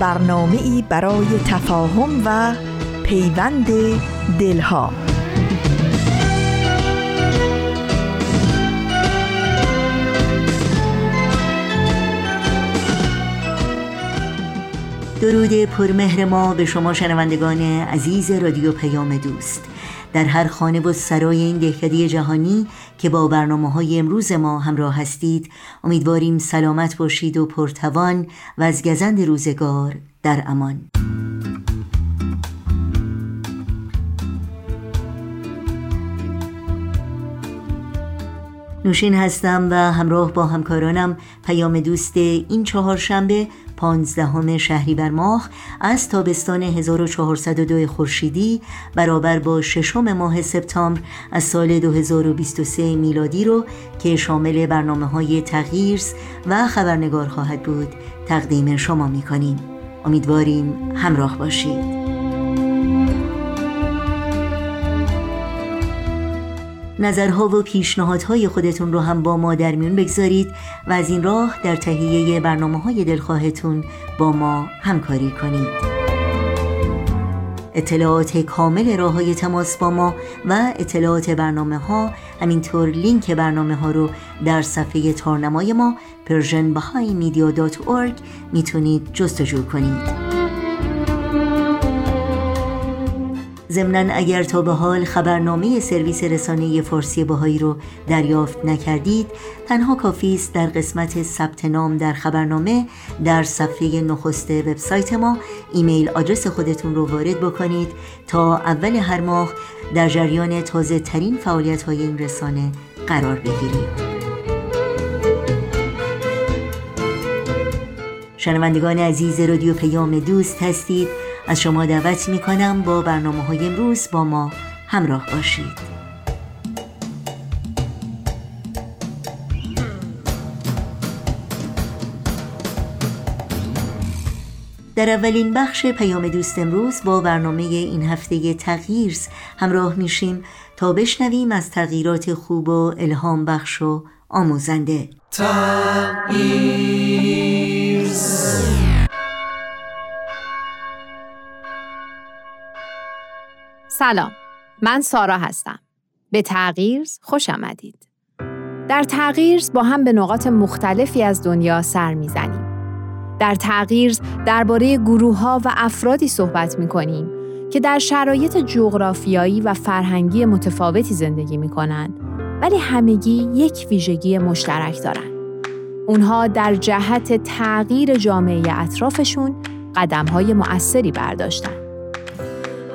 برنامه ای برای تفاهم و پیوند دلها. درود پرمهر ما به شما شنوندگان عزیز رادیو پیام دوست. در هر خانه و سرای این دهکده جهانی که با برنامه های امروز ما همراه هستید امیدواریم سلامت باشید و پرتوان و از گزند روزگار در امان. نوشین هستم و همراه با همکارانم پیام دوست این چهارشنبه پانزدهم شهریور ماه از تابستان 1402 خورشیدی برابر با ششم ماه سپتامبر از سال 2023 میلادی رو که شامل برنامه های تغییرس و خبرنگار خواهد بود تقدیم شما می کنیم امیدواریم همراه باشید. نظرها و پیشنهادهای خودتون رو هم با ما در میون بگذارید و از این راه در تهیه برنامه های دلخواهتون با ما همکاری کنید. اطلاعات کامل راه های تماس با ما و اطلاعات برنامه ها همینطور لینک برنامه ها رو در صفحه تارنمای ما persianbahaimedia.org می‌تونید جستجو کنید. ضمنا اگر تا به حال خبرنامه سرویس رسانه فارسی باهایی رو دریافت نکردید تنها کافی است در قسمت ثبت نام در خبرنامه در صفحه نخست وبسایت ما ایمیل آدرس خودتون رو وارد بکنید تا اول هر ماه در جریان تازه ترین فعالیت های این رسانه قرار بگیرید. شنوندگان عزیز رادیو پیام دوست هستید. از شما دعوت می کنم با برنامه های امروز با ما همراه باشید. در اولین بخش پیام دوست امروز با برنامه این هفته تغییرز همراه میشیم تا بشنویم از تغییرات خوب و الهام بخش و آموزنده. تغییرز. سلام من سارا هستم به تغییر خوش آمدید در تغییر با هم به نقاط مختلفی از دنیا سر می‌زنیم در تغییر درباره گروه ها و افرادی صحبت می کنیم که در شرایط جغرافیایی و فرهنگی متفاوتی زندگی می کنند ولی همگی یک ویژگی مشترک دارند. اونها در جهت تغییر جامعه اطرافشون قدم های مؤثری برداشتند.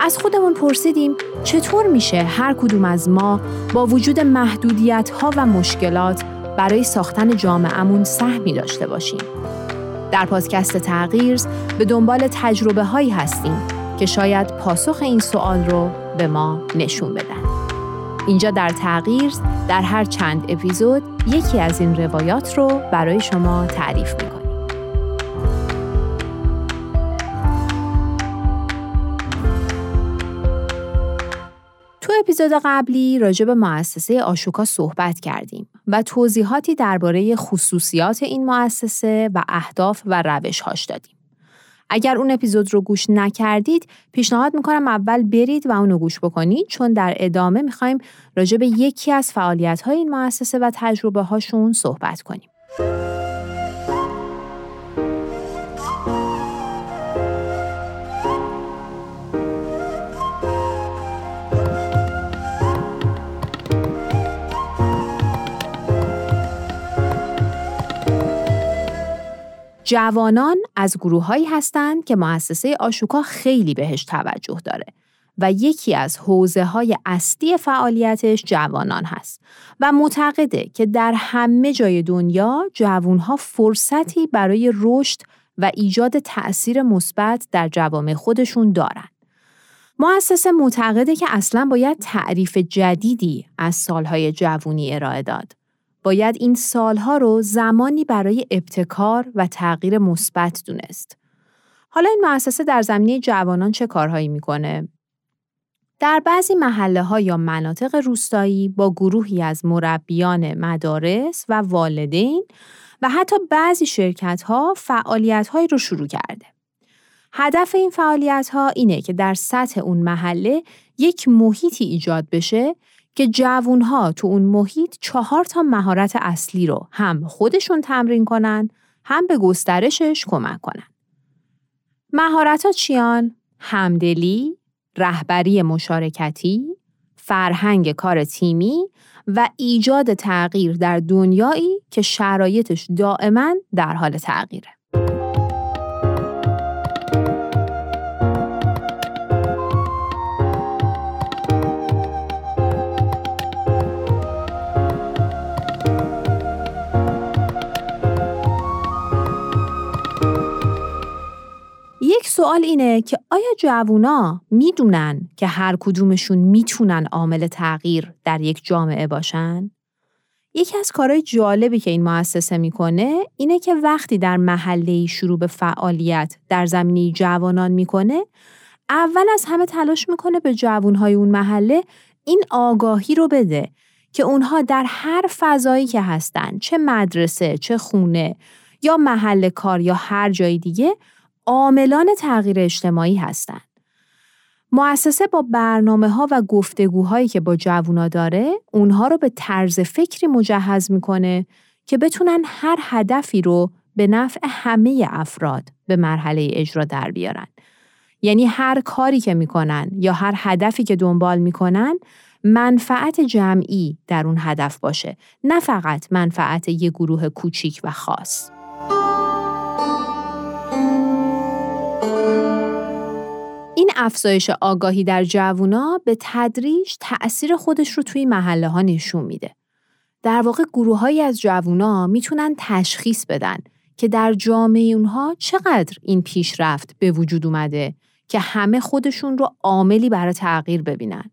از خودمون پرسیدیم چطور میشه هر کدوم از ما با وجود محدودیت ها و مشکلات برای ساختن جامعهمون سهمی داشته باشیم. در پادکست تغییر به دنبال تجربه هایی هستیم که شاید پاسخ این سوال رو به ما نشون بدن. اینجا در تغییر در هر چند اپیزود یکی از این روایات رو برای شما تعریف می‌کنیم. اپیزود قبلی راجع به مؤسسه آشوکا صحبت کردیم و توضیحاتی درباره خصوصیات این مؤسسه و اهداف و روشهاش دادیم. اگر اون اپیزود رو گوش نکردید پیشنهاد می‌کنم اول برید و اونو گوش بکنید چون در ادامه می‌خوایم راجع به یکی از فعالیت های این مؤسسه و تجربه هاشون صحبت کنیم. جوانان از گروههایی هستند که مؤسسه آشوکا خیلی بهش توجه داره و یکی از حوزه های اصلی فعالیتش جوانان هست و معتقده که در همه جای دنیا جوانها فرصتی برای رشد و ایجاد تأثیر مثبت در جوامع خودشون دارن. مؤسسه معتقده که اصلا باید تعریف جدیدی از سالهای جوونی ارائه داد. باید این سالها رو زمانی برای ابتکار و تغییر مثبت دونست. حالا این مؤسسه در زمینه جوانان چه کارهایی می‌کنه؟ در بعضی محله ها یا مناطق روستایی با گروهی از مربیان مدارس و والدین و حتی بعضی شرکت ها فعالیت هایی رو شروع کرده. هدف این فعالیت ها اینه که در سطح اون محله یک محیطی ایجاد بشه که جوون ها تو اون محیط چهار تا مهارت اصلی رو هم خودشون تمرین کنن هم به گسترشش کمک کنن. مهارت ها چیان؟ همدلی، رهبری مشارکتی، فرهنگ کار تیمی و ایجاد تغییر در دنیایی که شرایطش دائما در حال تغییره. سوال اینه که آیا جوونا می‌دونن که هر کدومشون می‌تونن عامل تغییر در یک جامعه باشن؟ یکی از کارهای جالبی که این مؤسسه می‌کنه اینه که وقتی در محله شروع به فعالیت در زمینه جوانان می‌کنه اول از همه تلاش می‌کنه به جوانهای اون محله این آگاهی رو بده که اونها در هر فضایی که هستن چه مدرسه چه خونه یا محل کار یا هر جای دیگه عاملان تغییر اجتماعی هستند. مؤسسه با برنامه ها و گفتگوهایی که با جوونا داره اونها رو به طرز فکری مجهز می‌کنه که بتونن هر هدفی رو به نفع همه افراد به مرحله اجرا در بیارن. یعنی هر کاری که می‌کنن یا هر هدفی که دنبال می‌کنن منفعت جمعی در اون هدف باشه نه فقط منفعت یه گروه کوچیک و خاص. این افزایش آگاهی در جوونا به تدریج تأثیر خودش رو توی محله ها نشون میده. در واقع گروههایی از جوونا می‌تونن تشخیص بدن که در جامعه اونها چقدر این پیشرفت به وجود اومده که همه خودشون رو عاملی برای تغییر ببینن.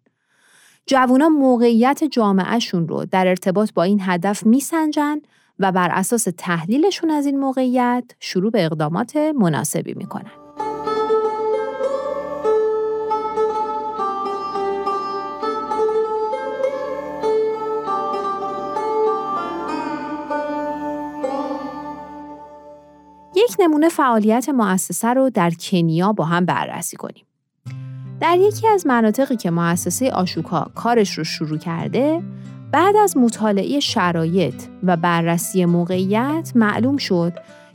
جوونا موقعیت جامعهشون رو در ارتباط با این هدف میسنجن و بر اساس تحلیلشون از این موقعیت شروع به اقدامات مناسبی می‌کنن. یک نمونه فعالیت مؤسسه رو در کنیا با هم بررسی کنیم. در یکی از مناطقی که مؤسسه آشوکا کارش رو شروع کرده، بعد از مطالعه شرایط و بررسی موقعیت معلوم شد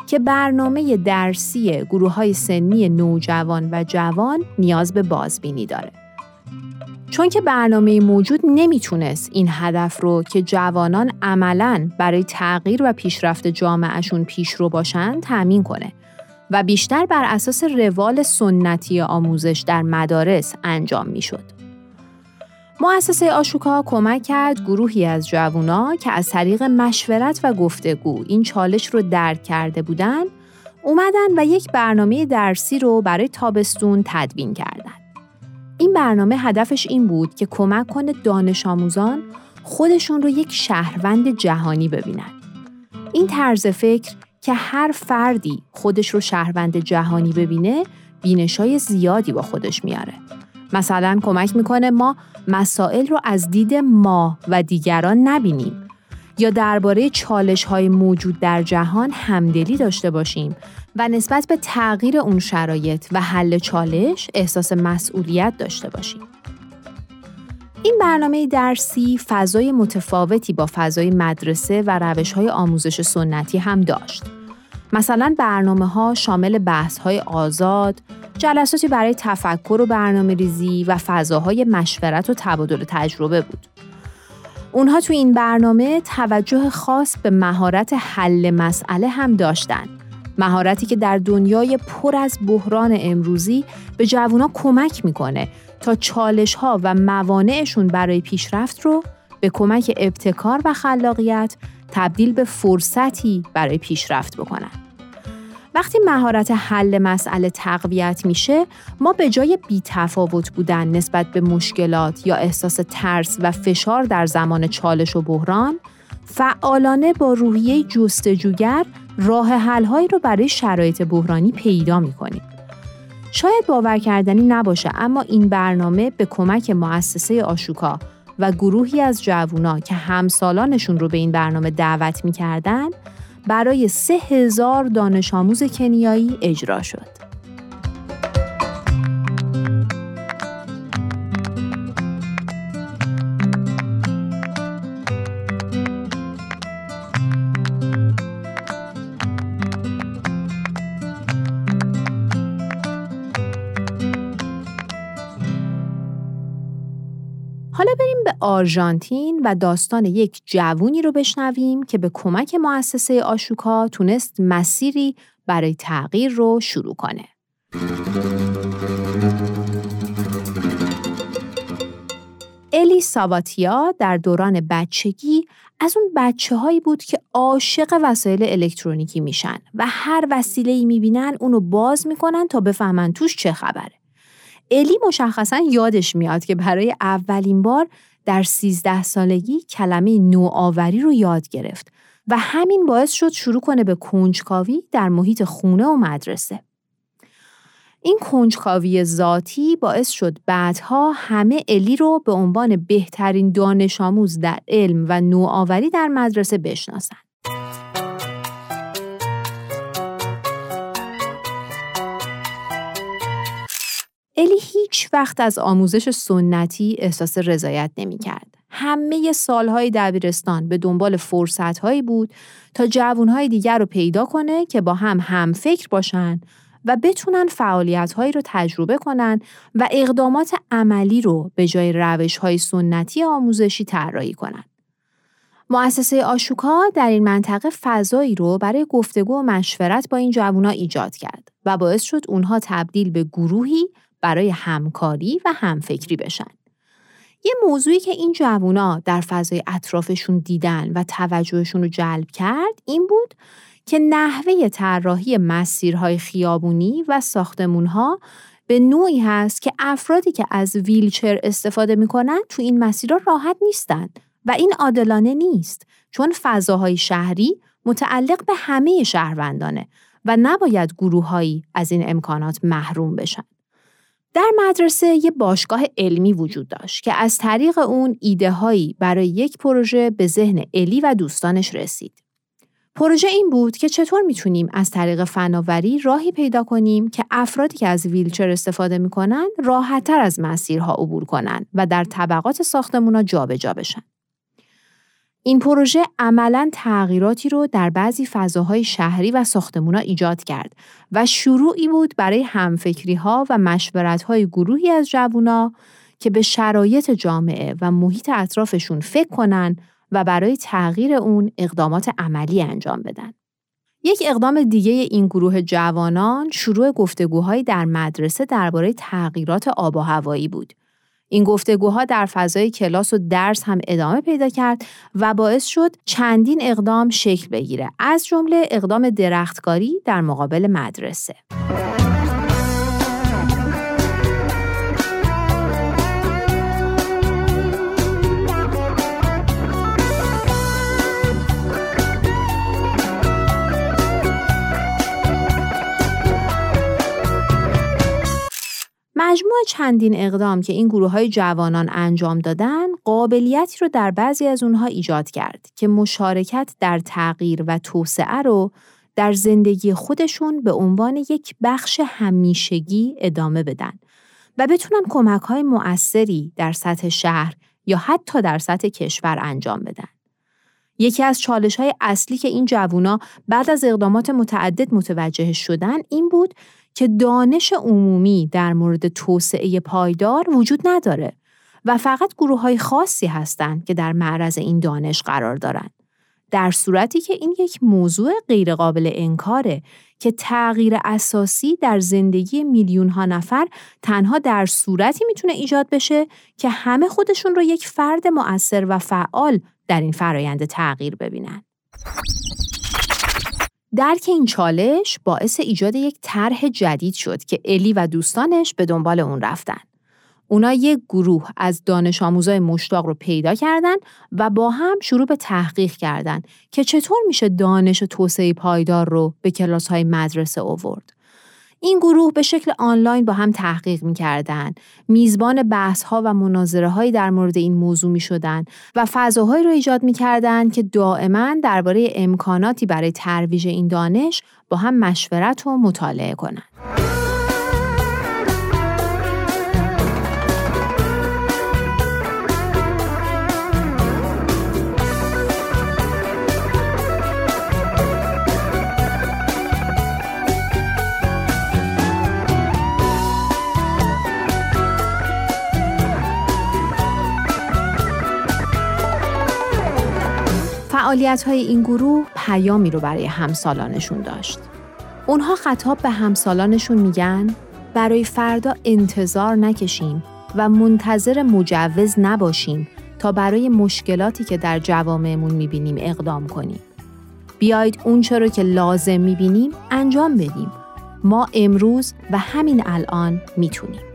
که برنامه درسی گروه های سنی نوجوان و جوان نیاز به بازبینی داره. چون که برنامه موجود نمی‌تونست این هدف رو که جوانان عملا برای تغییر و پیشرفت جامعهشون پیشرو باشن تأمین کنه و بیشتر بر اساس روال سنتی آموزش در مدارس انجام می‌شد. مؤسسه آشوکا کمک کرد گروهی از جوونا که از طریق مشورت و گفتگو این چالش رو درک کرده بودن اومدن و یک برنامه درسی رو برای تابستون تدوین کردند. این برنامه هدفش این بود که کمک کنه دانش آموزان خودشون رو یک شهروند جهانی ببینن. این طرز فکر که هر فردی خودش رو شهروند جهانی ببینه بینشای زیادی با خودش میاره. مثلا کمک می‌کنه ما مسائل رو از دید ما و دیگران نبینیم یا درباره چالش های موجود در جهان همدلی داشته باشیم و نسبت به تغییر اون شرایط و حل چالش احساس مسئولیت داشته باشیم. این برنامه درسی فضای متفاوتی با فضای مدرسه و روش های آموزش سنتی هم داشت. مثلا برنامه ها شامل بحث های آزاد، جلساتی برای تفکر و برنامه ریزی و فضاهای مشورت و تبادل تجربه بود. اونها تو این برنامه توجه خاص به مهارت حل مسئله هم داشتن. مهارتی که در دنیای پر از بحران امروزی به جوونا کمک می‌کنه تا چالش ها و موانعشون برای پیشرفت رو به کمک ابتکار و خلاقیت تبدیل به فرصتی برای پیشرفت بکنن. وقتی مهارت حل مسئله تقویت میشه ما به جای بیتفاوت بودن نسبت به مشکلات یا احساس ترس و فشار در زمان چالش و بحران فعالانه با روحیه جستجوگر راه حلهایی رو برای شرایط بحرانی پیدا می‌کنیم. شاید باور کردنی نباشه اما این برنامه به کمک مؤسسه آشوکا و گروهی از جوونا که همسالانشون رو به این برنامه دعوت می‌کردن برای سه هزار دانش آموز کنیایی اجرا شد. آرژانتین و داستان یک جوونی رو بشنویم که به کمک مؤسسه آشوکا تونست مسیری برای تغییر رو شروع کنه. الی ساباتیا در دوران بچگی از اون بچه هایی بود که عاشق وسایل الکترونیکی میشن و هر وسیله ای می‌بینن اونو باز می‌کنن تا بفهمن توش چه خبره. الی مشخصا یادش میاد که برای اولین بار در 13 سالگی کلمه نوآوری رو یاد گرفت و همین باعث شد شروع کنه به کنجکاوی در محیط خونه و مدرسه. این کنجکاوی ذاتی باعث شد بعدها همه الی رو به عنوان بهترین دانش آموز در علم و نوآوری در مدرسه بشناسن. الی هیچ وقت از آموزش سنتی احساس رضایت نمی کرد. همه سالهای دبیرستان به دنبال فرصتهایی بود تا جوانهای دیگر رو پیدا کنه که با هم هم فکر باشن و بتونن فعالیتهایی رو تجربه کنن و اقدامات عملی رو به جای روشهای سنتی آموزشی طراحی کنن. مؤسسه آشوکا در این منطقه فضایی رو برای گفتگو و مشورت با این جوونا ایجاد کرد و باعث شد اونها تبدیل به گروهی برای همکاری و همفکری بشن. یه موضوعی که این جوونا در فضای اطرافشون دیدن و توجهشون رو جلب کرد این بود که نحوه طراحی مسیرهای خیابونی و ساختمونها به نوعی هست که افرادی که از ویلچر استفاده می‌کنن تو این مسیرها راحت نیستند و این عادلانه نیست چون فضاهای شهری متعلق به همه شهروندانه و نباید گروههایی از این امکانات محروم بشن. در مدرسه یه باشگاه علمی وجود داشت که از طریق اون ایده هایی برای یک پروژه به ذهن الی و دوستانش رسید. پروژه این بود که چطور می‌تونیم از طریق فناوری راهی پیدا کنیم که افرادی که از ویلچر استفاده می‌کنن راحتتر از مسیرها عبور کنن و در طبقات ساختمونا جابجا بشن. این پروژه عملا تغییراتی رو در بعضی فضاهای شهری و ساختمونا ایجاد کرد و شروعی بود برای همفکری ها و مشورت های گروهی از جوونا که به شرایط جامعه و محیط اطرافشون فکر کنن و برای تغییر اون اقدامات عملی انجام بدن. یک اقدام دیگه این گروه جوانان شروع گفتگوهایی در مدرسه درباره تغییرات آب و هوایی بود این گفتگوها در فضای کلاس و درس هم ادامه پیدا کرد و باعث شد چندین اقدام شکل بگیره از جمله اقدام درختکاری در مقابل مدرسه. مجموع چندین اقدام که این گروه های جوانان انجام دادن قابلیتی رو در بعضی از اونها ایجاد کرد که مشارکت در تغییر و توسعه رو در زندگی خودشون به عنوان یک بخش همیشگی ادامه بدن و بتونن کمک های مؤثری در سطح شهر یا حتی در سطح کشور انجام بدن. یکی از چالش های اصلی که این جوونا بعد از اقدامات متعدد متوجه شدن این بود که دانش عمومی در مورد توسعه پایدار وجود نداره و فقط گروه های خاصی هستند که در معرض این دانش قرار دارند. در صورتی که این یک موضوع غیرقابل انکاره که تغییر اساسی در زندگی میلیون ها نفر تنها در صورتی می‌تونه ایجاد بشه که همه خودشون رو یک فرد مؤثر و فعال در این فرایند تغییر ببینن. درک این چالش باعث ایجاد یک طرح جدید شد که الی و دوستانش به دنبال اون رفتن. اونا یک گروه از دانش آموزای مشتاق رو پیدا کردن و با هم شروع به تحقیق کردن که چطور میشه دانش توسعه پایدار رو به کلاس های مدرسه اوورد. این گروه به شکل آنلاین با هم تحقیق می‌کردن، میزبان بحث ها و مناظره هایی در مورد این موضوع می شدن و فضاهایی رو ایجاد می‌کردند که دائما درباره امکاناتی برای ترویج این دانش با هم مشورت و مطالعه کنند. فعالیت های این گروه پیامی رو برای همسالانشون داشت. اونها خطاب به همسالانشون میگن برای فردا انتظار نکشیم و منتظر مجوز نباشیم تا برای مشکلاتی که در جوامعمون می‌بینیم اقدام کنیم. بیایید اون رو که لازم می‌بینیم انجام بدیم. ما امروز و همین الان می‌تونیم.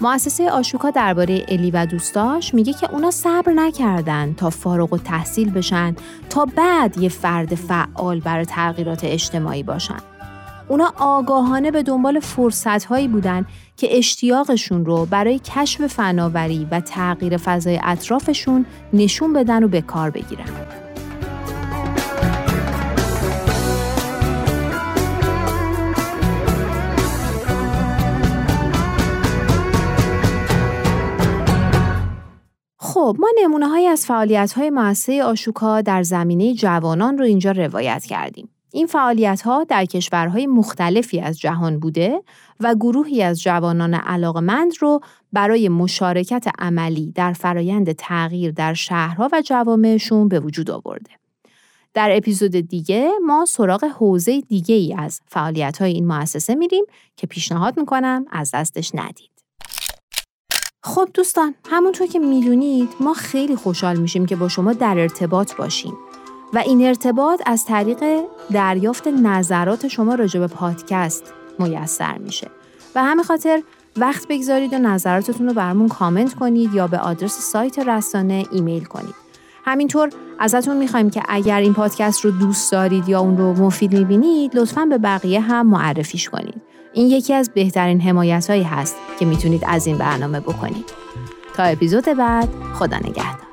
مؤسسه آشوکا درباره الی و دوستاش میگه که اونا صبر نکردن تا فارغ و تحصیل بشن تا بعد یه فرد فعال برای تغییرات اجتماعی باشن. اونا آگاهانه به دنبال فرصت هایی بودن که اشتیاقشون رو برای کشف فناوری و تغییر فضای اطرافشون نشون بدن و به کار بگیرن. خب ما نمونه های از فعالیت های مؤسسه آشوکا در زمینه جوانان رو اینجا روایت کردیم. این فعالیت ها در کشورهای مختلفی از جهان بوده و گروهی از جوانان علاقمند رو برای مشارکت عملی در فرایند تغییر در شهرها و جوامعشون به وجود آورده. در اپیزود دیگه ما سراغ حوزه دیگه ای از فعالیت های این مؤسسه میریم که پیشنهاد می‌کنم از دستش ندید. خب دوستان همونطور که می‌دونید ما خیلی خوشحال میشیم که با شما در ارتباط باشیم و این ارتباط از طریق دریافت نظرات شما راجع به پادکست میسر میشه. و همه خاطر وقت بگذارید و نظراتتون رو برامون کامنت کنید یا به آدرس سایت رسانه ایمیل کنید. همینطور ازتون می‌خوایم که اگر این پادکست رو دوست دارید یا اون رو مفید می‌بینید لطفا به بقیه هم معرفیش کنید. این یکی از بهترین حمایت هایی هست که می‌تونید از این برنامه بکنید. تا اپیزود بعد خدا نگهدار.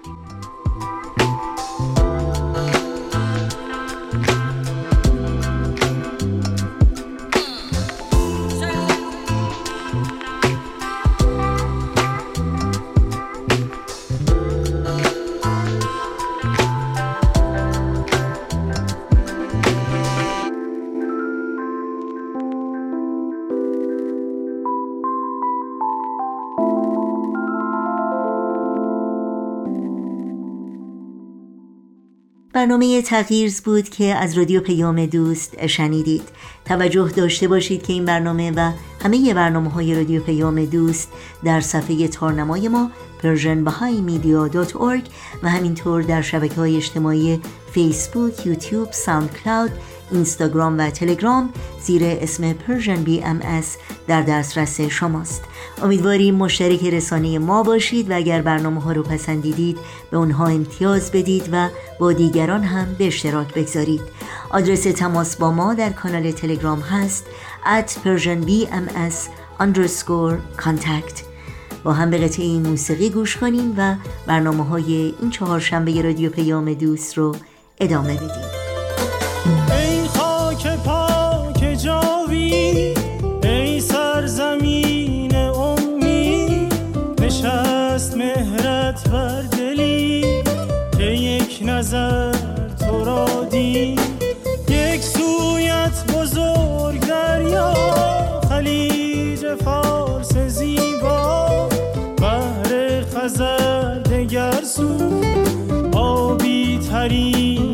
برنامه تغییرز بود که از رادیو پیام دوست شنیدید. توجه داشته باشید که این برنامه و همه برنامه های رادیو پیام دوست در صفحه تارنمای ما persianbahaimedia.org و همینطور در شبکه های اجتماعی فیسبوک، یوتیوب، ساوند کلاود اینستاگرام و تلگرام زیر اسم بی ام در دسترس شماست. امیدواریم مشترک رسانه ما باشید و اگر برنامه ها رو پسندیدید به اونها امتیاز بدید و با دیگران هم به اشتراک بگذارید. آدرس تماس با ما در کانال تلگرام هست at persianbms underscore contact. با هم به قطعه موسیقی گوش کنیم و برنامه های این چهار شنبه رادیو پیام دوست رو ادامه بدیم. آبی تری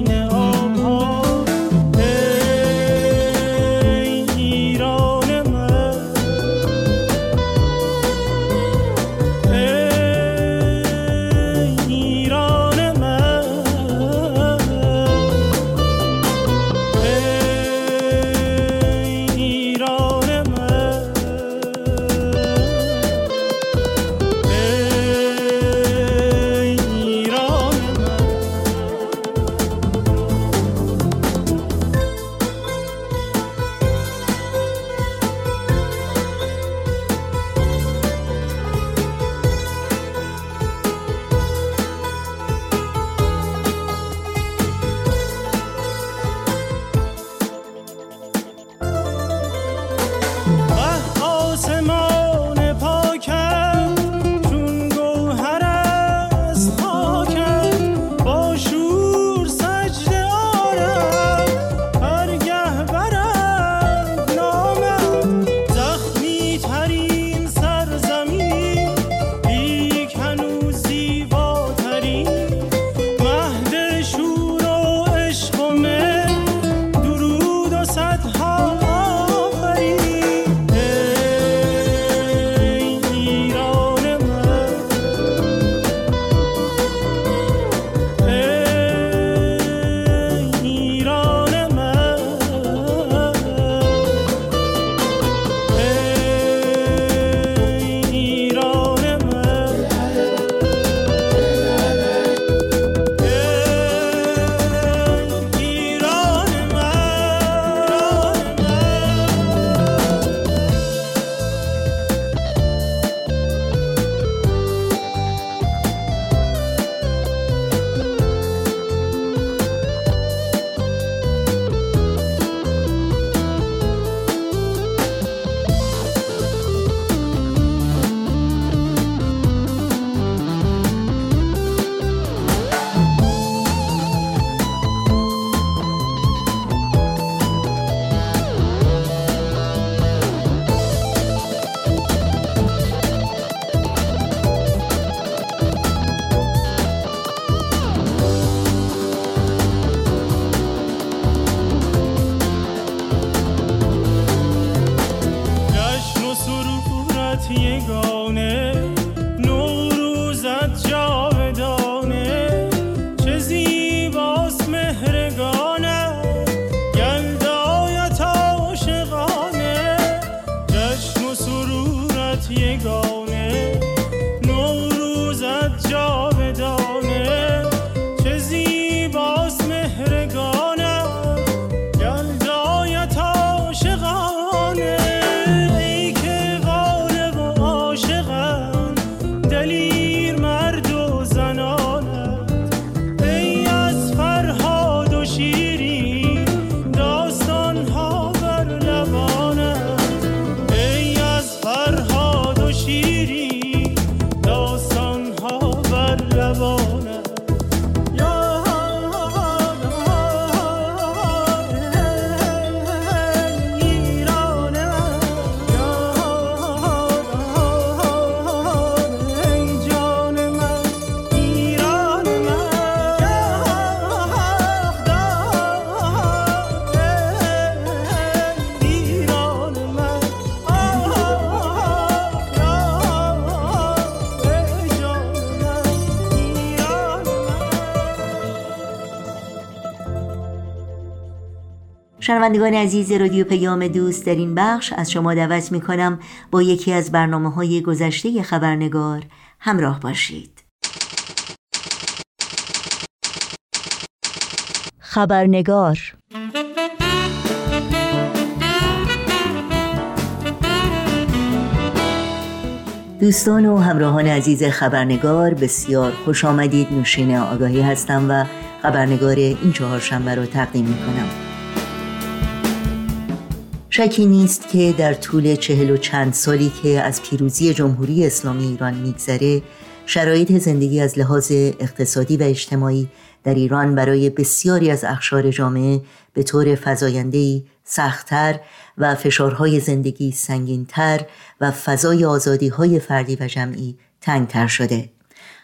شنوندگان عزیز رادیو پیام دوست در این بخش از شما دعوت می کنم با یکی از برنامه های گذشته خبرنگار همراه باشید. خبرنگار دوستان و همراهان عزیز خبرنگار بسیار خوش آمدید. نوشین آگاهی هستم و خبرنگار این چهارشنبه را تقدیم می کنم شکی نیست که در طول چهل و چند سالی که از پیروزی جمهوری اسلامی ایران میگذره شرایط زندگی از لحاظ اقتصادی و اجتماعی در ایران برای بسیاری از اخشار جامعه به طور فضایندهی سختتر و فشارهای زندگی سنگینتر و فضای آزادی های فردی و جمعی تنگتر شده.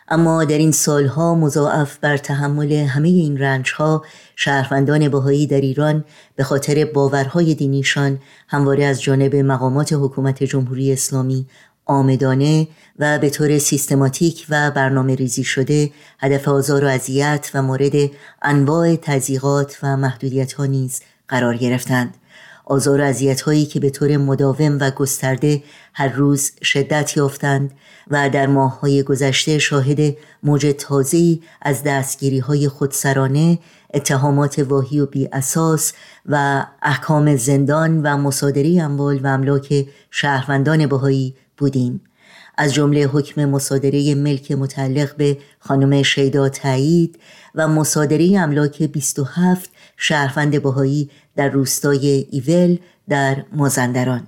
اما در این سالها مضاعف بر تحمل همه این رنجها شهروندان بهایی در ایران به خاطر باورهای دینیشان همواره از جانب مقامات حکومت جمهوری اسلامی آمدانه و به طور سیستماتیک و برنامه ریزی شده هدف آزار و اذیت و مورد انواع تضییقات و محدودیت ها نیز قرار گرفتند. آزار و هایی که به طور مداوم و گسترده هر روز شدت یافتند و در ماه های گذشته شاهد موج تازه‌ای از دستگیری های خودسرانه اتهامات واهی و بی اساس و احکام زندان و مصادره اموال و املاک شهروندان بهایی بودیم. از جمله حکم مصادره ملک متعلق به خانم شیدا تایید و مصادره املاک 27 شهروند بهایی در روستای ایول در مازندران.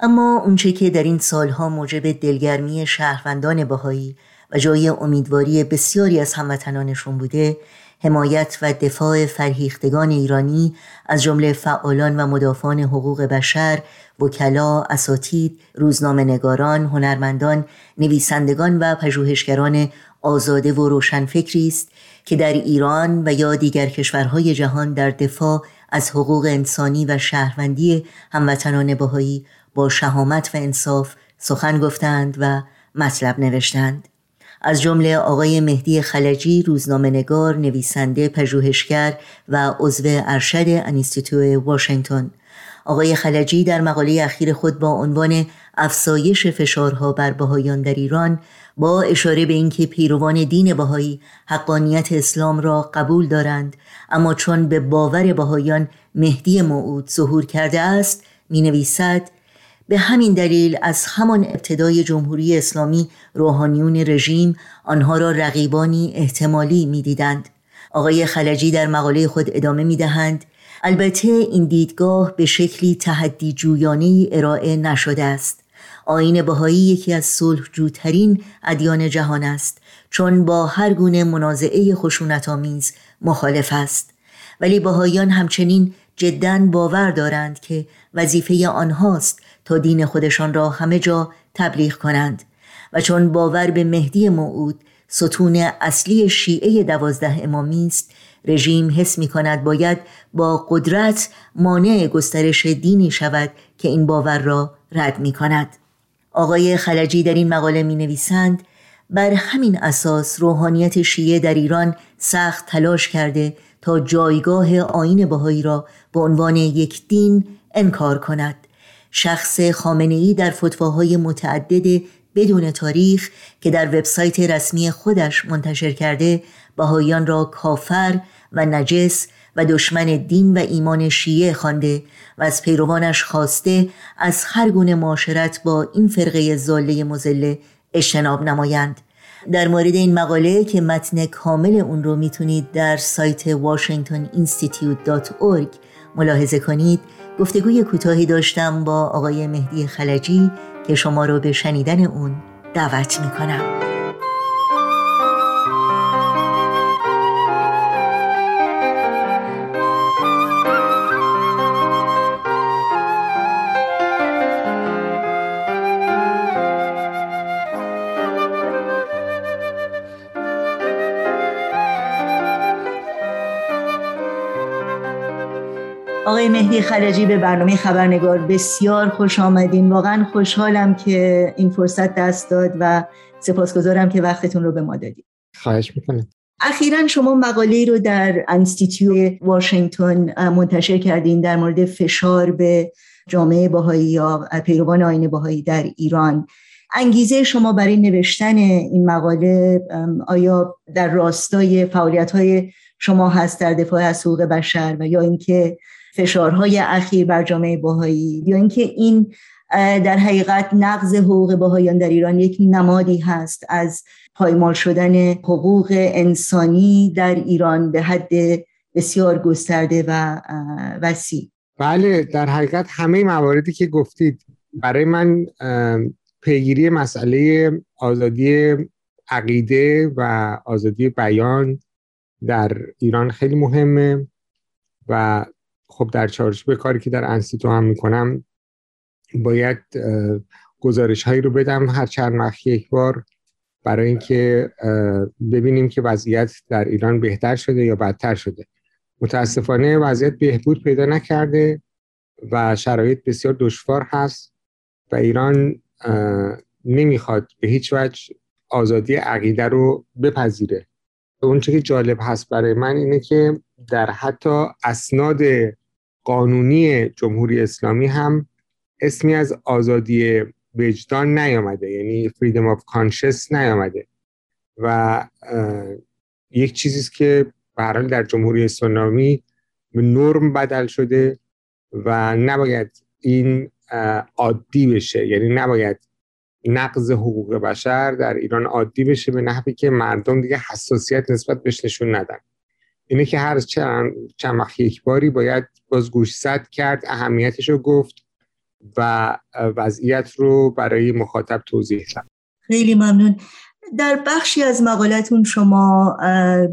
اما اونچه که در این سالها موجب دلگرمی شهروندان بهایی و جای امیدواری بسیاری از هموطنانشون بوده حمایت و دفاع فرهیختگان ایرانی از جمله فعالان و مدافعان حقوق بشر، وکلا، اساتید، روزنامه نگاران، هنرمندان، نویسندگان و پژوهشگران آزاده و روشنفکری است که در ایران و یا دیگر کشورهای جهان در دفاع از حقوق انسانی و شهروندی هموطنان بهایی با شهامت و انصاف سخن گفتند و مطلب نوشتند. از جمله آقای مهدی خلجی روزنامه نگار، نویسنده، پژوهشگر و عضو ارشد انیستیتو واشنگتن. آقای خلجی در مقاله اخیر خود با عنوان افسایش فشارها بر بهایان در ایران با اشاره به اینکه پیروان دین بهایی حقانیت اسلام را قبول دارند اما چون به باور بهایان مهدی موعود ظهور کرده است می نویسد به همین دلیل از همان ابتدای جمهوری اسلامی روحانیون رژیم آنها را رقیبانی احتمالی می‌دیدند. آقای خلجی در مقاله خود ادامه می دهند البته این دیدگاه به شکلی تحدی جویانه ارائه نشده است. آین بهایی یکی از صلح جوترین ادیان جهان است چون با هر گونه منازعه خشونت آمیز مخالف است. ولی بهاییان همچنین جدا باور دارند که وظیفه آنهاست تا دین خودشان را همه جا تبلیغ کنند و چون باور به مهدی موعود ستون اصلی شیعه دوازده امامی است رژیم حس می کند باید با قدرت مانع گسترش دینی شود که این باور را رد می کند آقای خلجی در این مقاله می نویسند بر همین اساس روحانیت شیعه در ایران سخت تلاش کرده تا جایگاه آین بهایی را به عنوان یک دین انکار کند. شخص خامنه در فتواهای متعدد بدون تاریخ که در وبسایت رسمی خودش منتشر کرده بهاییان را کافر و نجس و دشمن دین و ایمان شیعه خوانده و از پیروانش خواسته از هر گونه معاشرت با این فرقه زاله مزله اجتناب نمایند. در مورد این مقاله که متن کامل اون رو می‌تونید در سایت washingtoninstitute.org ملاحظه کنید گفتگوی کوتاهی داشتم با آقای مهدی خلجی که شما رو به شنیدن اون دعوت می‌کنم. آقای مهدی خلجی به برنامه خبرنگار بسیار خوش آمدین. واقعا خوشحالم که این فرصت دست داد و سپاسگزارم که وقتتون رو به ما دادید خواهش می‌کنم. اخیرا شما مقاله رو در انستیتیو واشنگتن منتشر کردین در مورد فشار به جامعه باهایی یا پیروان آین باهایی در ایران. انگیزه شما برای نوشتن این مقاله آیا در راستای فعالیت های شما هست در دفاع از حقوق بشر و یا اینکه فشارهای اخیر بر جامعه باهایی یا اینکه این در حقیقت نقض حقوق باهایان در ایران یک نمادی هست از پایمال شدن حقوق انسانی در ایران به حد بسیار گسترده و وسیع. بله در حقیقت همه مواردی که گفتید برای من پیگیری مسئله آزادی عقیده و آزادی بیان در ایران خیلی مهمه و خب در چارچوب کاری که در انستیتو هم می‌کنم باید گزارش هایی رو بدم هر چند وقت یک بار برای اینکه ببینیم که وضعیت در ایران بهتر شده یا بدتر شده. متاسفانه وضعیت بهبود پیدا نکرده و شرایط بسیار دشوار هست و ایران نمی‌خواد به هیچ وجه آزادی عقیده رو بپذیره. اون که جالب هست برای من اینه که در حتی اسناد قانونی جمهوری اسلامی هم اسمی از آزادی وجدان نیامده یعنی فریدم آف کانشس نیامده. و یک چیزی که به در جمهوری اسلامی به نرم بدل شده و نباید این عادی بشه. یعنی نباید نقض حقوق بشر در ایران عادی بشه به نحوی که مردم دیگه حساسیت نسبت بهش نشون ندن. اینه که هر چند, چند وقت یک باری باید باز گوشزد کرد اهمیتش رو گفت و وضعیت رو برای مخاطب توضیح داد. خیلی ممنون. در بخشی از مقالتون شما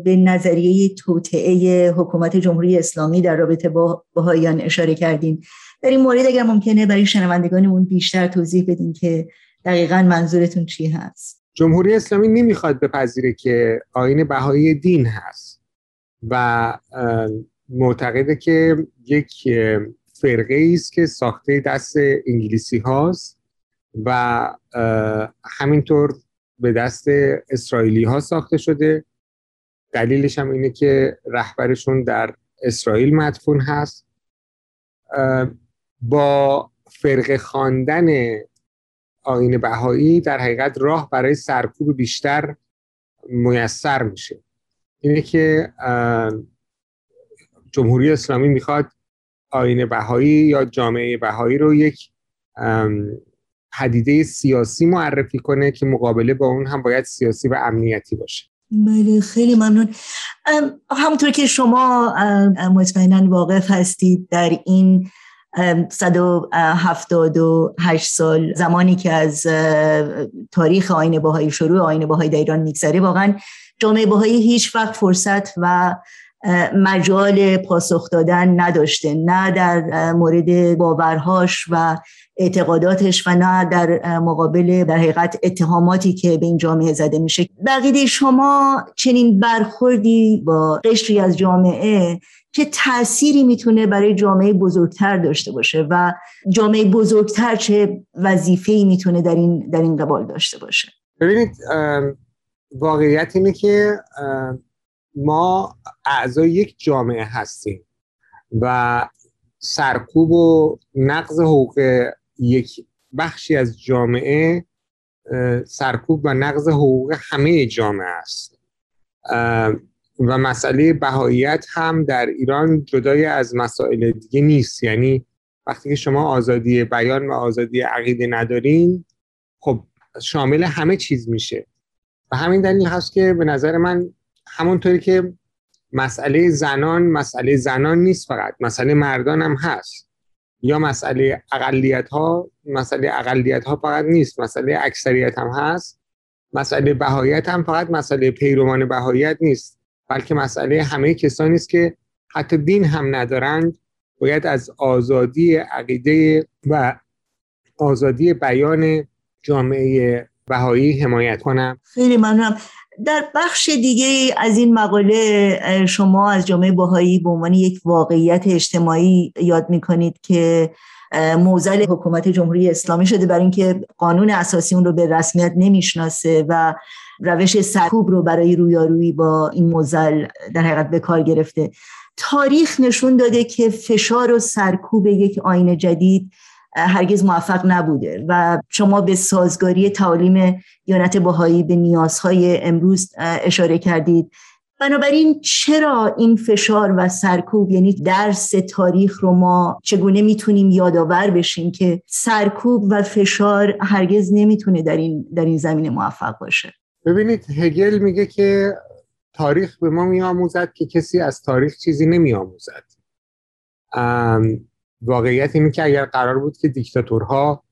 به نظریه توطعه حکومت جمهوری اسلامی در رابطه با بهاییان اشاره کردین. در این مورد اگر ممکنه برای شنوندگانمون بیشتر توضیح بدین که دقیقا منظورتون چی هست. جمهوری اسلامی نمی‌خواد بپذیره که آین بهایی دین هست. و معتقده که یک فرقه است که ساخته دست انگلیسی هاست و همینطور به دست اسرائیلی ها ساخته شده. دلیلش هم اینه که رهبرشون در اسرائیل مدفون هست. با فرقه خواندن آین بهایی در حقیقت راه برای سرکوب بیشتر میسر میشه. اینه که جمهوری اسلامی می‌خواد آین بهایی یا جامعه بهایی رو یک پدیده سیاسی معرفی کنه که مقابله با اون هم باید سیاسی و امنیتی باشه. بله خیلی ممنون. همونطور که شما مطمئنا واقف هستید در این 178 سال زمانی که از تاریخ آین باهایی شروع آین باهایی در ایران میگذره واقعا جامعه باهایی هیچ وقت فرصت و مجال پاسخ دادن نداشته. نه در مورد باورهاش و اعتقاداتش و نه در مقابل در حقیقت اتهاماتی که به این جامعه زده میشه. بقیده شما چنین برخوردی با قشری از جامعه چه تأثیری می‌تونه برای جامعه بزرگتر داشته باشه و جامعه بزرگتر چه وظیفه‌ای می‌تونه در این در این قبال داشته باشه؟ ببینید واقعیت اینه که ما اعضای یک جامعه هستیم و سرکوب و نقض حقوق یک بخشی از جامعه سرکوب و نقض حقوق همه جامعه است. و مسئله بهاییت هم در ایران جدای از مسائل دیگه نیست. یعنی وقتی که شما آزادی بیان و آزادی عقیده ندارین خب شامل همه چیز میشه. و همین دلیل هست که به نظر من همونطوری که مسئله زنان مسئله زنان نیست فقط مسئله مردان هم هست. یا مسئله اقلیت ها مسئله اقلیت ها فقط نیست مسئله اکثریت هم هست. مسئله بهایت هم فقط مسئله پیروان بهایت نیست بلکه مسئله همه کسانی است که حتی دین هم ندارند. باید از آزادی عقیده و آزادی بیان جامعه بهایی حمایت کنم. خیلی ممنونم. در بخش دیگه از این مقاله شما از جامعه باهایی به عنوان یک واقعیت اجتماعی یاد می‌کنید که موزل حکومت جمهوری اسلامی شده برای اینکه قانون اساسی اون رو به رسمیت نمی‌شناسه و روش سرکوب رو برای رویارویی با این موزل در حقیقت به کار گرفته. تاریخ نشون داده که فشار و سرکوب یک آین جدید هرگز موفق نبوده و شما به سازگاری تعالیم دیانت باهایی به نیازهای امروز اشاره کردید. بنابراین چرا این فشار و سرکوب یعنی درس تاریخ رو ما چگونه می‌تونیم یادآور بشیم که سرکوب و فشار هرگز نمی‌تونه در این در این زمینه موفق باشه؟ ببینید هگل میگه که تاریخ به ما میآموزد که کسی از تاریخ چیزی نمیآموزد. واقعیت اینه که اگر قرار بود که دیکتاتورها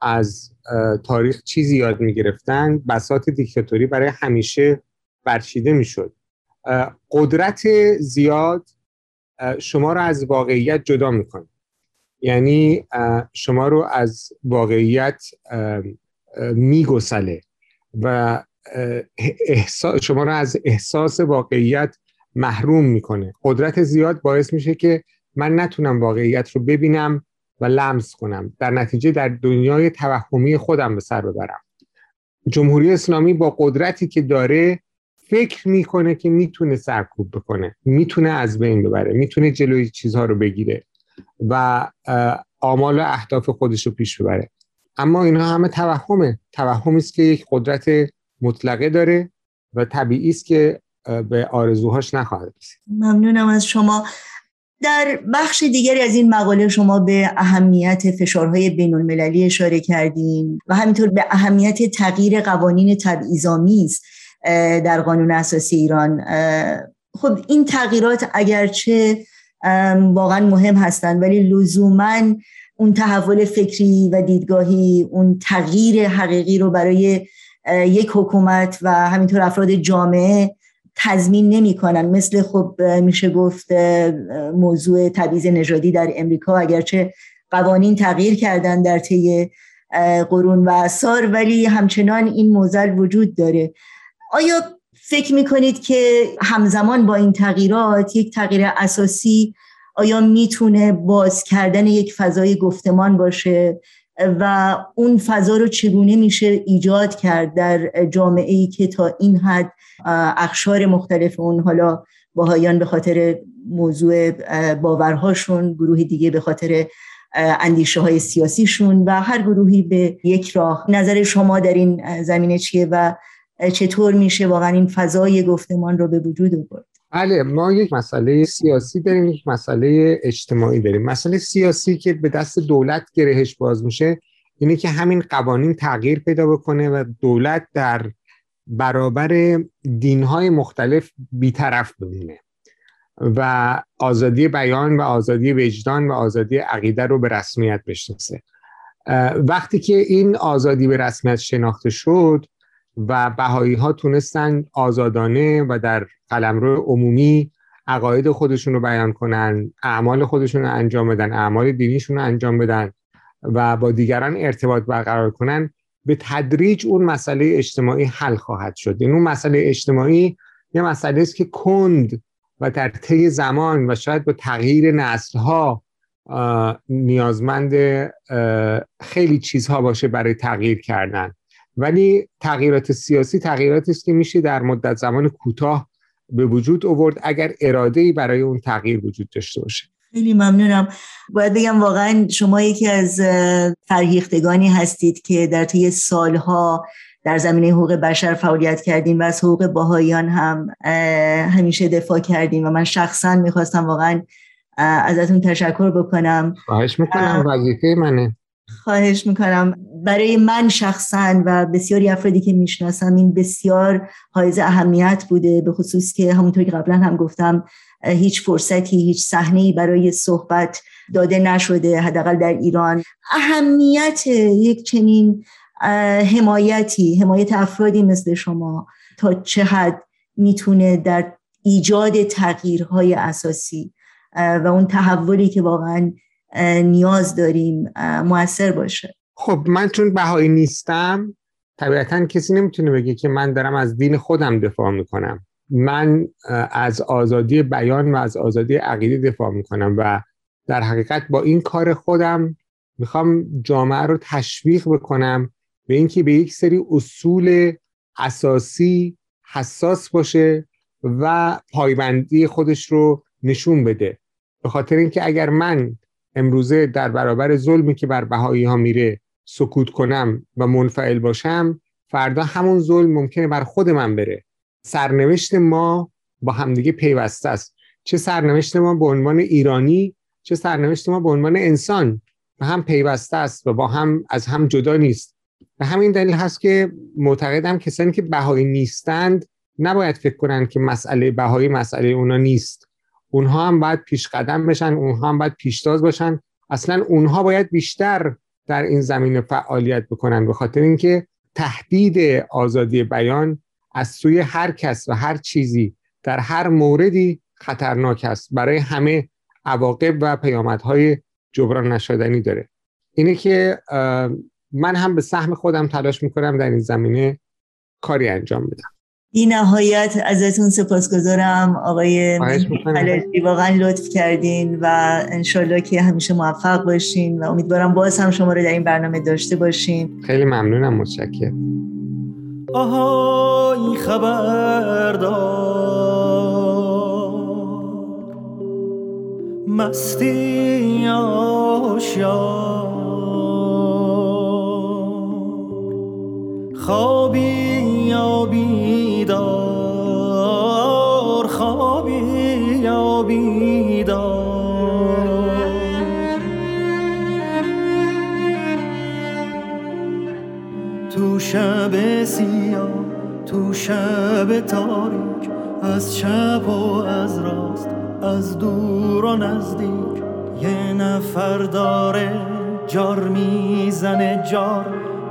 از تاریخ چیزی یاد می‌گرفتن بساط دیکتاتوری برای همیشه برچیده می‌شد. قدرت زیاد شما رو از واقعیت جدا می‌کنه. یعنی شما رو از واقعیت میگسله و شما رو از احساس واقعیت محروم می‌کنه. قدرت زیاد باعث میشه که من نتونم واقعیت رو ببینم و لمس کنم. در نتیجه در دنیای توهمی خودم به سر ببرم. جمهوری اسلامی با قدرتی که داره فکر می‌کنه که می‌تونه سرکوب بکنه. می‌تونه از بین ببره. می‌تونه جلوی چیزها رو بگیره و آمال و اهداف خودش رو پیش ببره. اما اینها همه توهمه. توهمی است که یک قدرت مطلقه داره و طبیعی است که به آرزوهاش نخواهد رسید. ممنونم از شما. در بخش دیگری از این مقاله شما به اهمیت فشارهای بین المللی اشاره کردین و همینطور به اهمیت تغییر قوانین تبعیض‌آمیز در قانون اساسی ایران. خب این تغییرات اگرچه واقعا مهم هستند ولی لزوما اون تحول فکری و دیدگاهی اون تغییر حقیقی رو برای یک حکومت و همینطور افراد جامعه تضمین نمی‌کنن. مثل خب میشه گفت موضوع تبعیض نژادی در امریکا. اگرچه قوانین تغییر کردن در طی قرون و اثار ولی همچنان این موزل وجود داره. آیا فکر می‌کنید که همزمان با این تغییرات یک تغییر اساسی آیا می‌تونه باز کردن یک فضای گفتمان باشه؟ و اون فضا رو چگونه میشه ایجاد کرد در جامعه ای که تا این حد اخشار مختلف اون حالا باهایان به خاطر موضوع باورهاشون گروه دیگه به خاطر اندیشه های سیاسیشون و هر گروهی به یک راه. نظر شما در این زمینه چیه و چطور میشه واقعا این فضای گفتمان رو به وجود آورد؟ بله ما یک مسئله سیاسی داریم یک مسئله اجتماعی داریم. مسئله سیاسی که به دست دولت گرهش باز میشه اینه که همین قوانین تغییر پیدا بکنه و دولت در برابر دینهای مختلف بیطرف بمونه و آزادی بیان و آزادی وجدان و آزادی عقیده رو به رسمیت بشناسه. وقتی که این آزادی به رسمیت شناخته شد و بهایی ها تونستن آزادانه و در قلمرو عمومی عقاید خودشون رو بیان کنن اعمال خودشون رو انجام بدن اعمال دینیشون رو انجام بدن و با دیگران ارتباط برقرار کنن به تدریج اون مسئله اجتماعی حل خواهد شد. این اون مسئله اجتماعی یه مسئله است که کند و در طی زمان و شاید با تغییر نسل ها نیازمند خیلی چیزها باشه برای تغییر کردن. ولی تغییرات سیاسی تغییراتی است که میشه در مدت زمان کوتاه به وجود آورد اگر اراده ای برای اون تغییر وجود داشته باشه. خیلی ممنونم. باید بگم واقعا شما یکی از فرهیختگانی هستید که در طی سالها در زمینه حقوق بشر فعالیت کردیم و از حقوق باهایان هم همیشه دفاع کردیم و من شخصا می‌خواستم واقعا ازتون تشکر بکنم. خواهش می‌کنم وظیفه منه. خواهش می‌کنم. برای من شخصا و بسیاری افرادی که می‌شناسم این بسیار حائز اهمیت بوده به خصوص که همونطور که قبلا هم گفتم هیچ فرصتی هیچ صحنه برای صحبت داده نشده حداقل در ایران. اهمیت یک چنین حمایتی حمایت افرادی مثل شما تا چه حد می‌تونه در ایجاد تغییرهای اساسی و اون تحولی که واقعا نیاز داریم موثر باشه. خب من چون بهایی نیستم طبیعتا کسی نمی‌تونه بگه که من دارم از دین خودم دفاع می‌کنم. من از آزادی بیان و از آزادی عقیده دفاع می‌کنم و در حقیقت با این کار خودم می‌خوام جامعه رو تشویق بکنم به اینکه به یک سری اصول اساسی حساس باشه و پایبندی خودش رو نشون بده. به خاطر اینکه اگر من امروزه در برابر ظلمی که بر بهایی ها میره سکوت کنم و منفعل باشم فردا همون ظلم ممکنه بر خود من بره. سرنوشت ما با همدیگه پیوسته است. چه سرنوشت ما به عنوان ایرانی چه سرنوشت ما به عنوان انسان. و هم پیوسته است و با هم از هم جدا نیست. و همین دلیل هست که معتقدم کسانی که بهایی نیستند نباید فکر کنند که مسئله بهایی مسئله اونا نیست. اونها هم باید پیش قدم بشن اونها هم باید پیشتاز باشن. اصلا اونها باید بیشتر در این زمینه فعالیت بکنن به خاطر اینکه تهدید آزادی بیان از سوی هر کس و هر چیزی در هر موردی خطرناک است. برای همه عواقب و پیامدهای جبران نشدنی داره. اینه که من هم به سهم خودم تلاش می‌کنم در این زمینه کاری انجام بدم. این نهایت ازتون سپاسگزارم. آقای خلجی واقعا لطف کردین و انشالله که همیشه موفق باشین و امیدوارم باز هم شما رو در این برنامه داشته باشین. خیلی ممنونم متشکرم. آهای خبردار. مستی آشیار خوابی یا بیدار خوابی یا بیدار تو شب سیاه تو شب تاریک از چپ و از راست از دور و نزدیک یه نفر داره جار می‌زنه جار.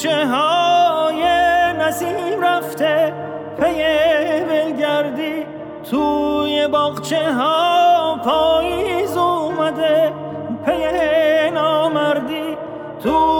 کوچه های نسیم رفته پی بلگردی توی باغچه ها پاییز اومده پی نامردی توی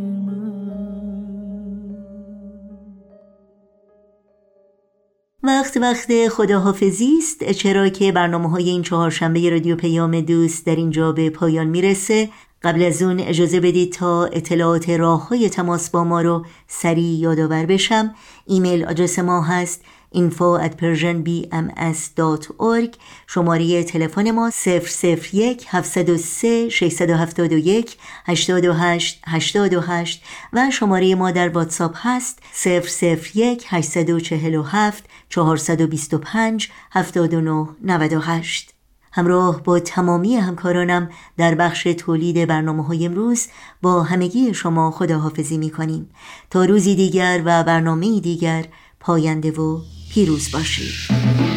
وقت وقت خداحافظی است. چرا که برنامه های این چهارشنبه رادیو پیام دوست در اینجا به پایان می‌رسه. قبل از اون اجازه بدید تا اطلاعات راه های تماس با ما رو سریع یادآور بشم. ایمیل آدرس ما هست info at persianbms.org شماره تلفن ما 001 703 671 828 828 و شماره ما در واتساپ هست 001 847 425 79 98 همراه با تمامی همکارانم در بخش تولید برنامه های امروز با همگی شما خداحافظی می کنیم تا روزی دیگر و برنامه دیگر پاینده و پیروز باشید.